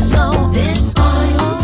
so This on.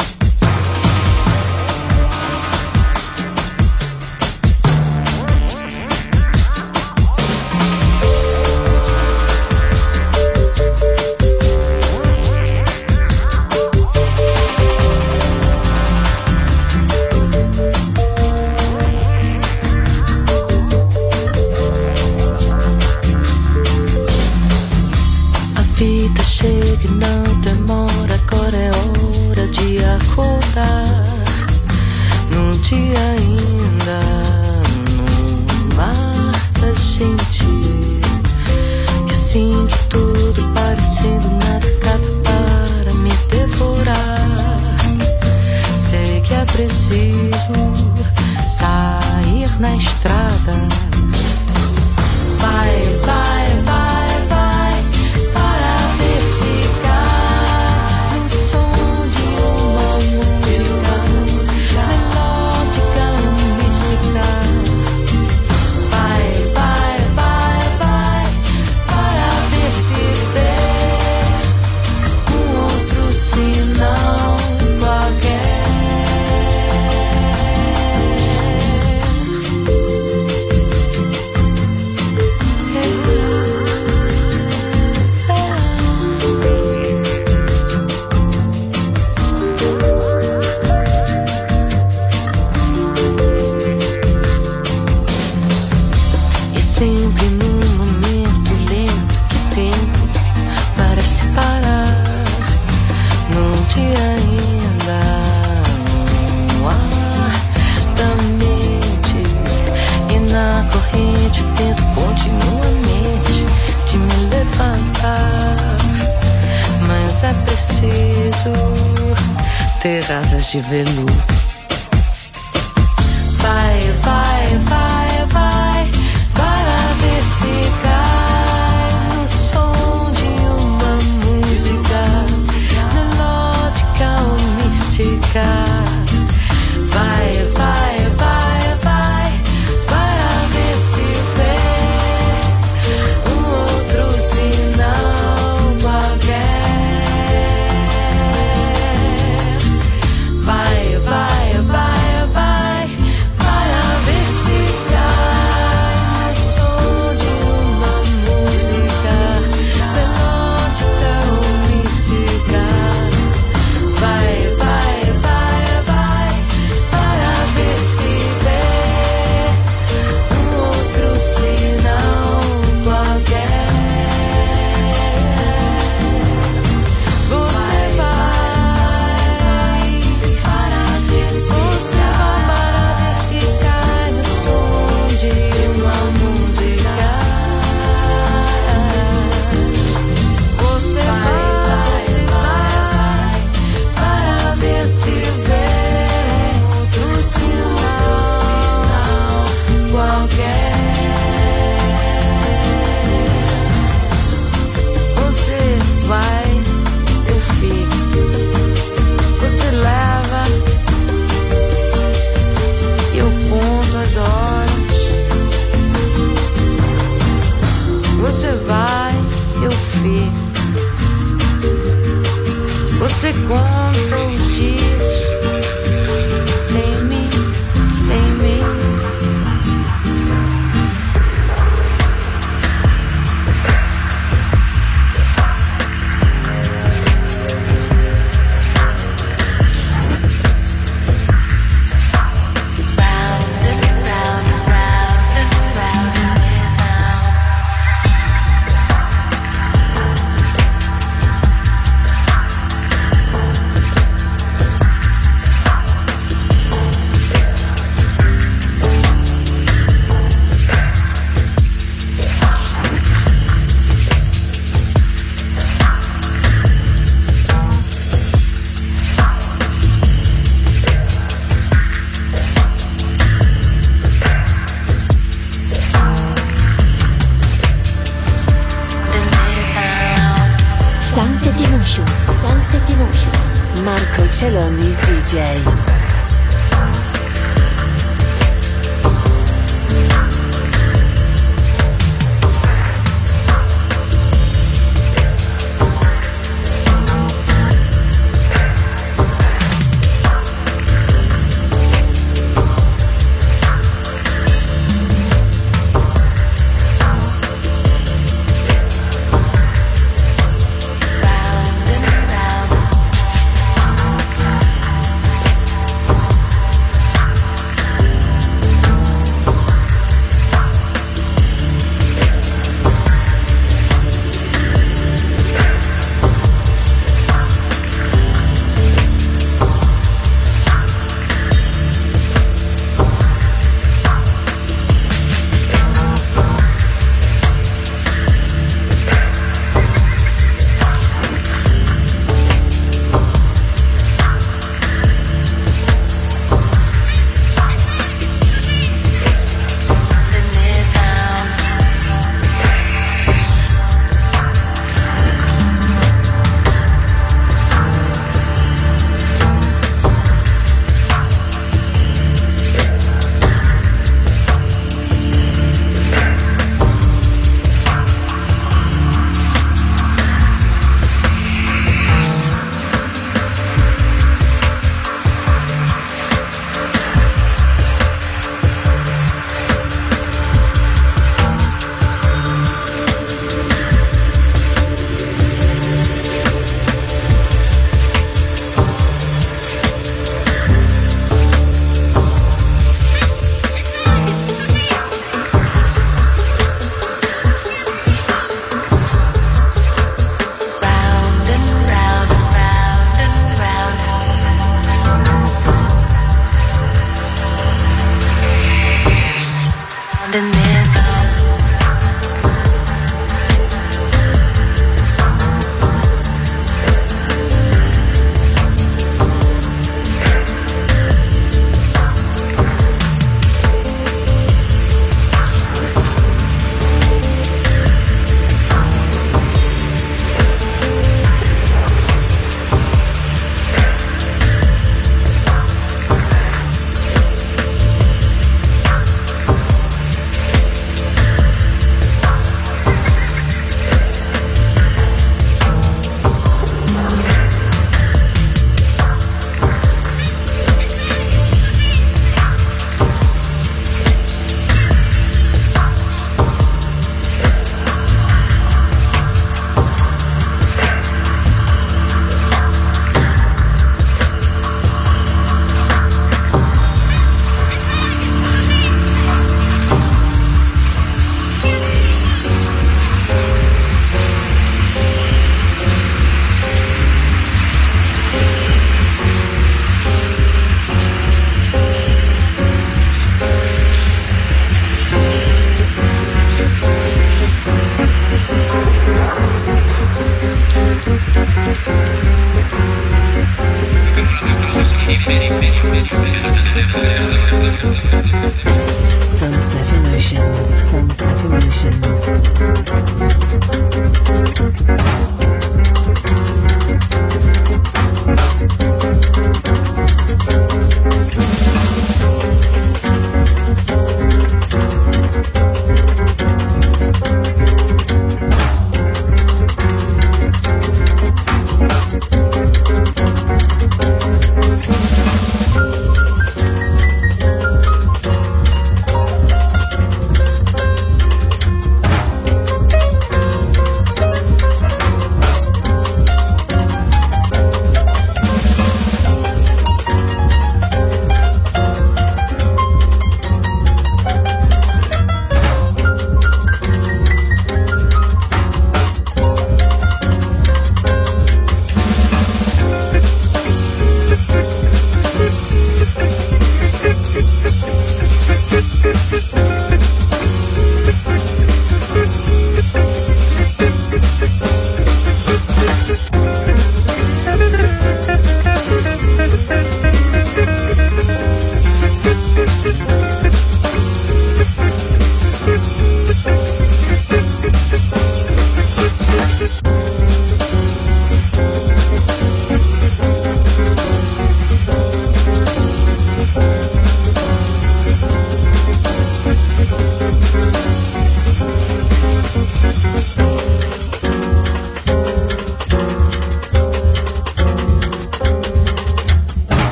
Chevelu.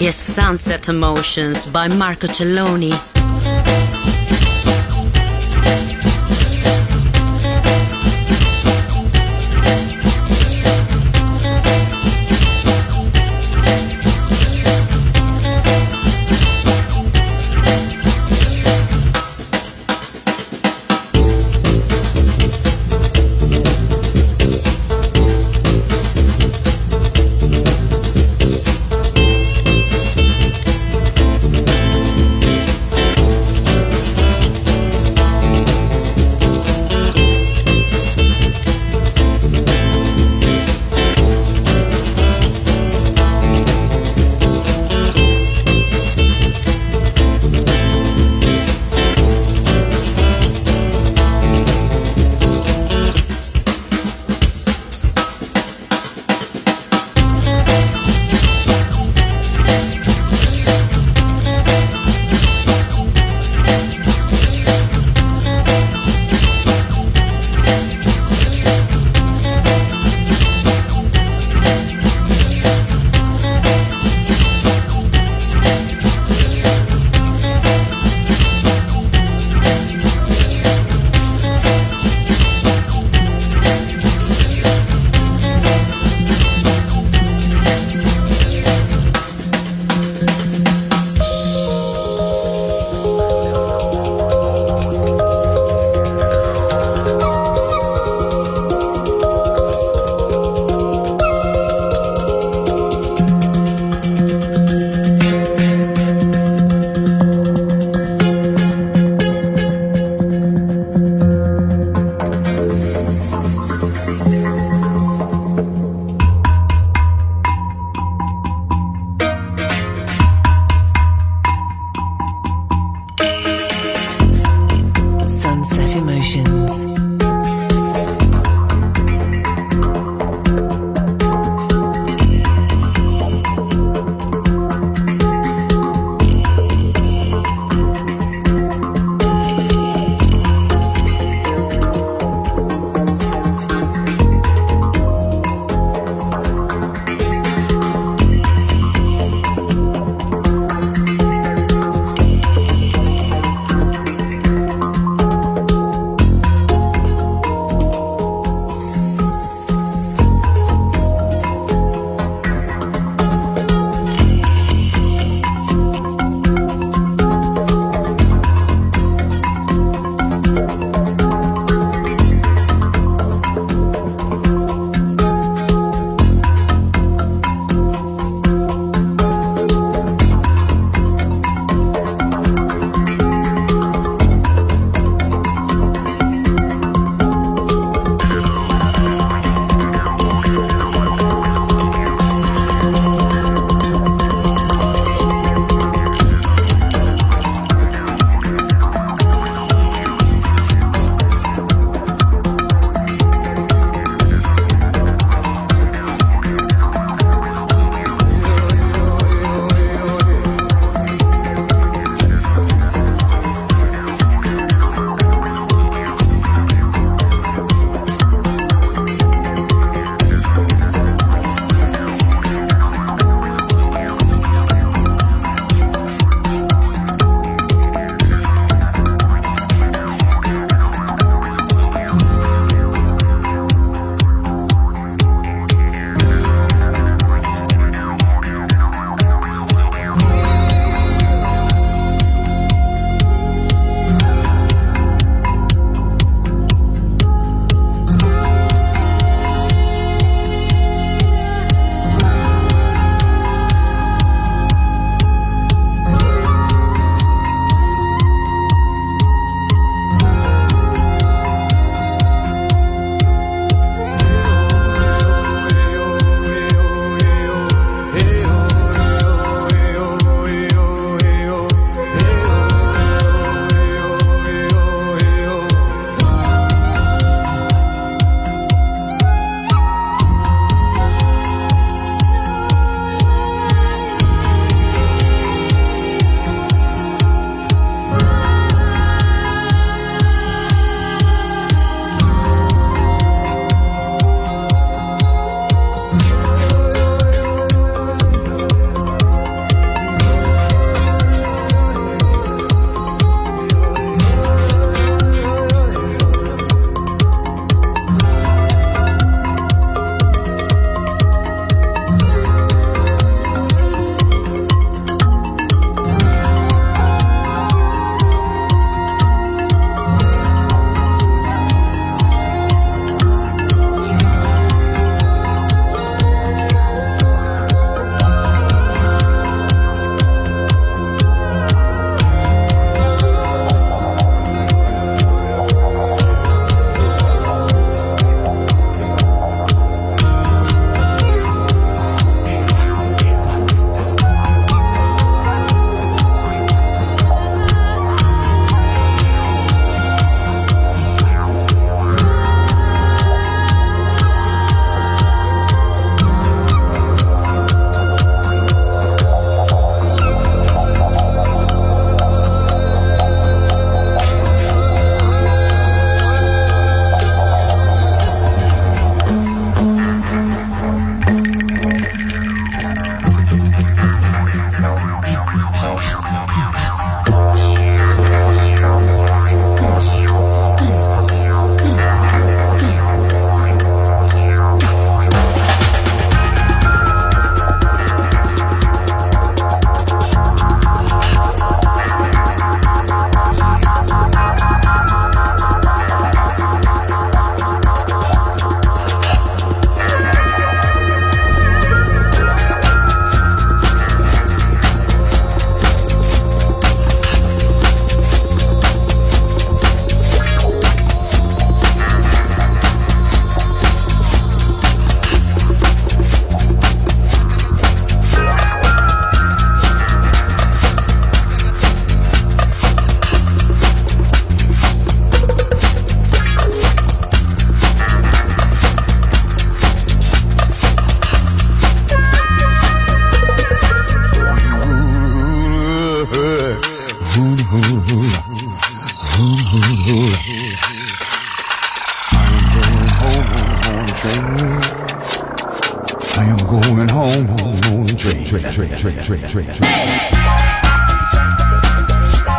Yes, Sunset Emotions by Marco Celloni.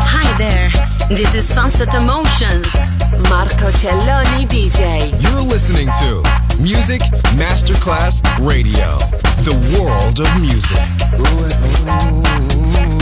Hi there, this is Sunset Emotions, Marco Celloni DJ. You're listening to Music Masterclass Radio, the world of music. Ooh, ooh, ooh.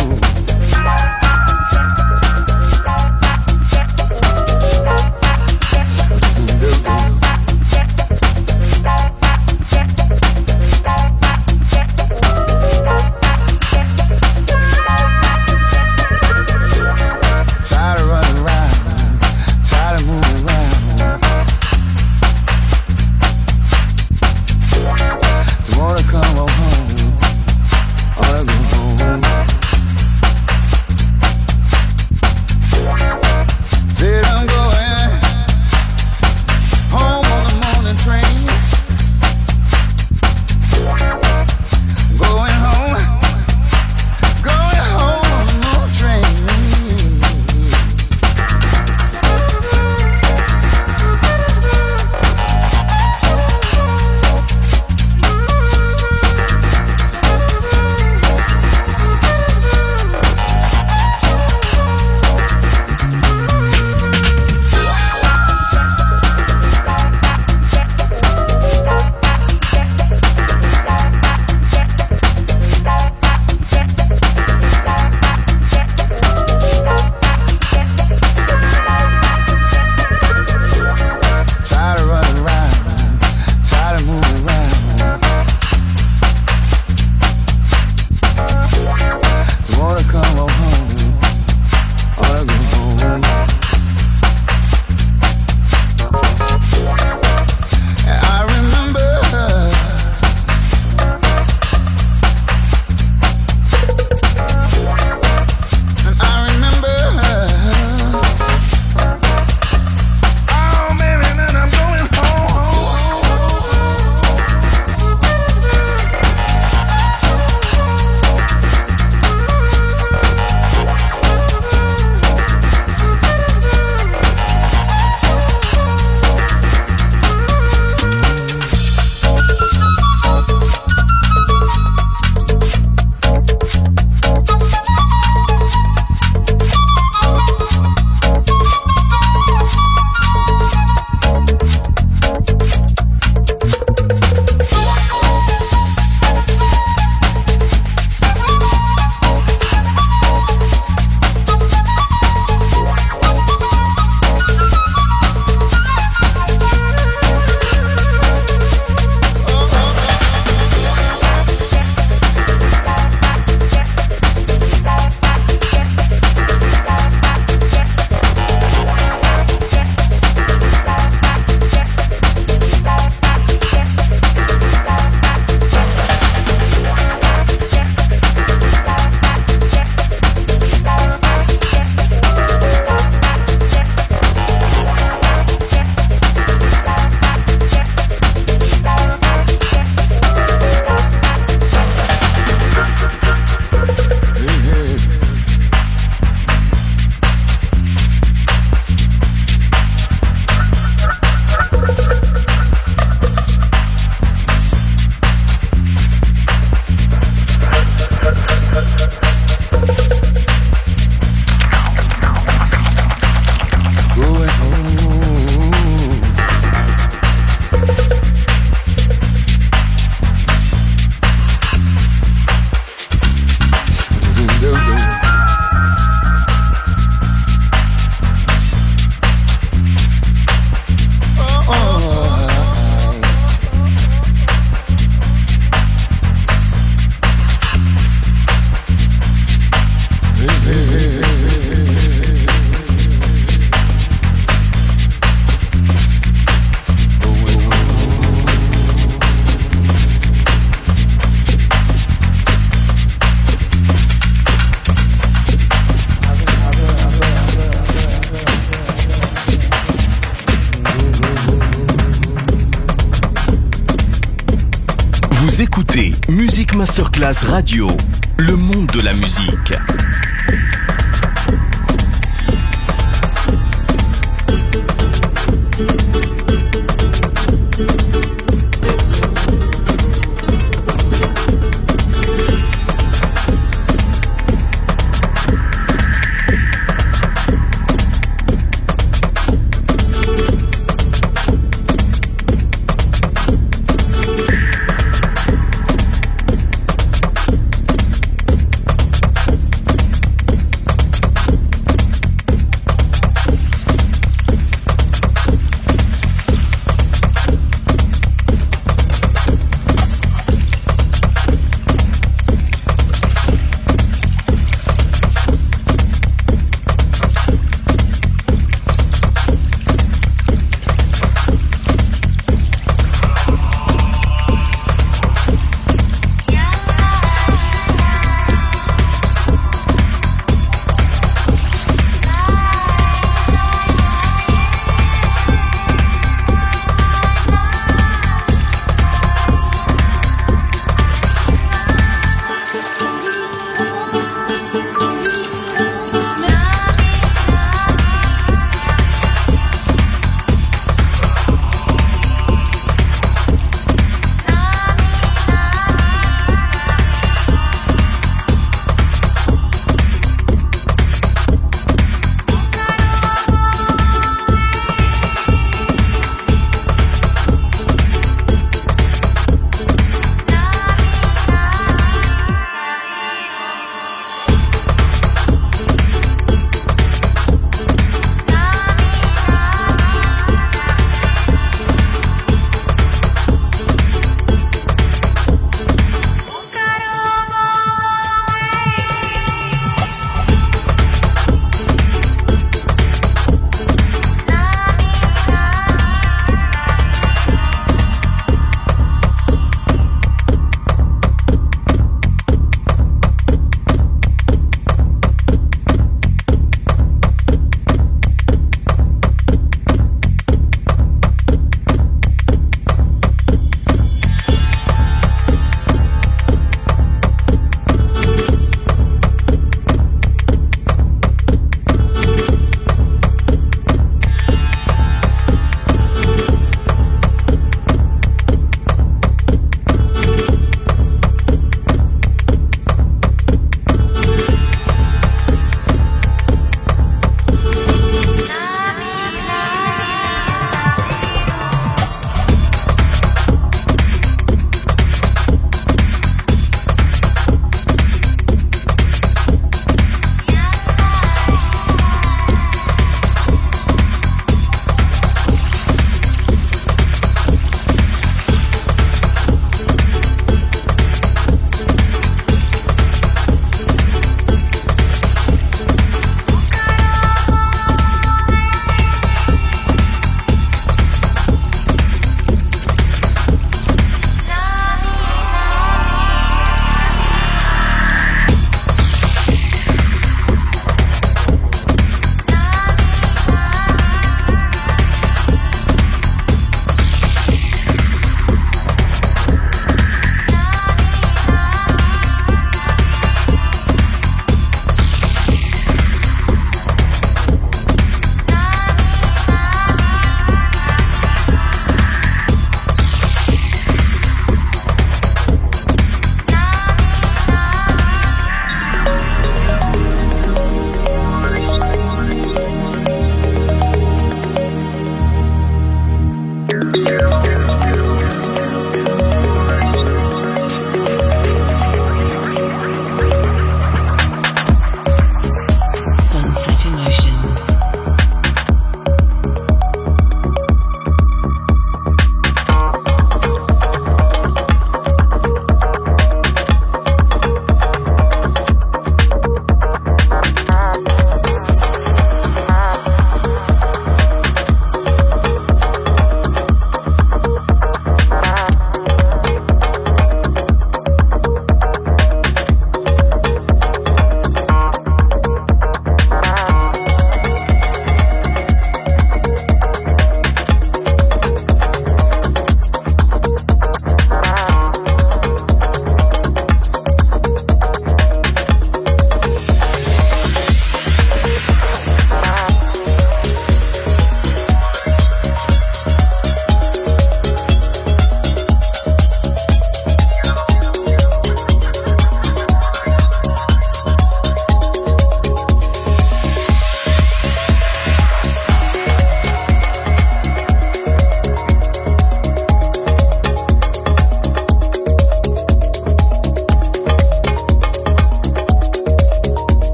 Radio.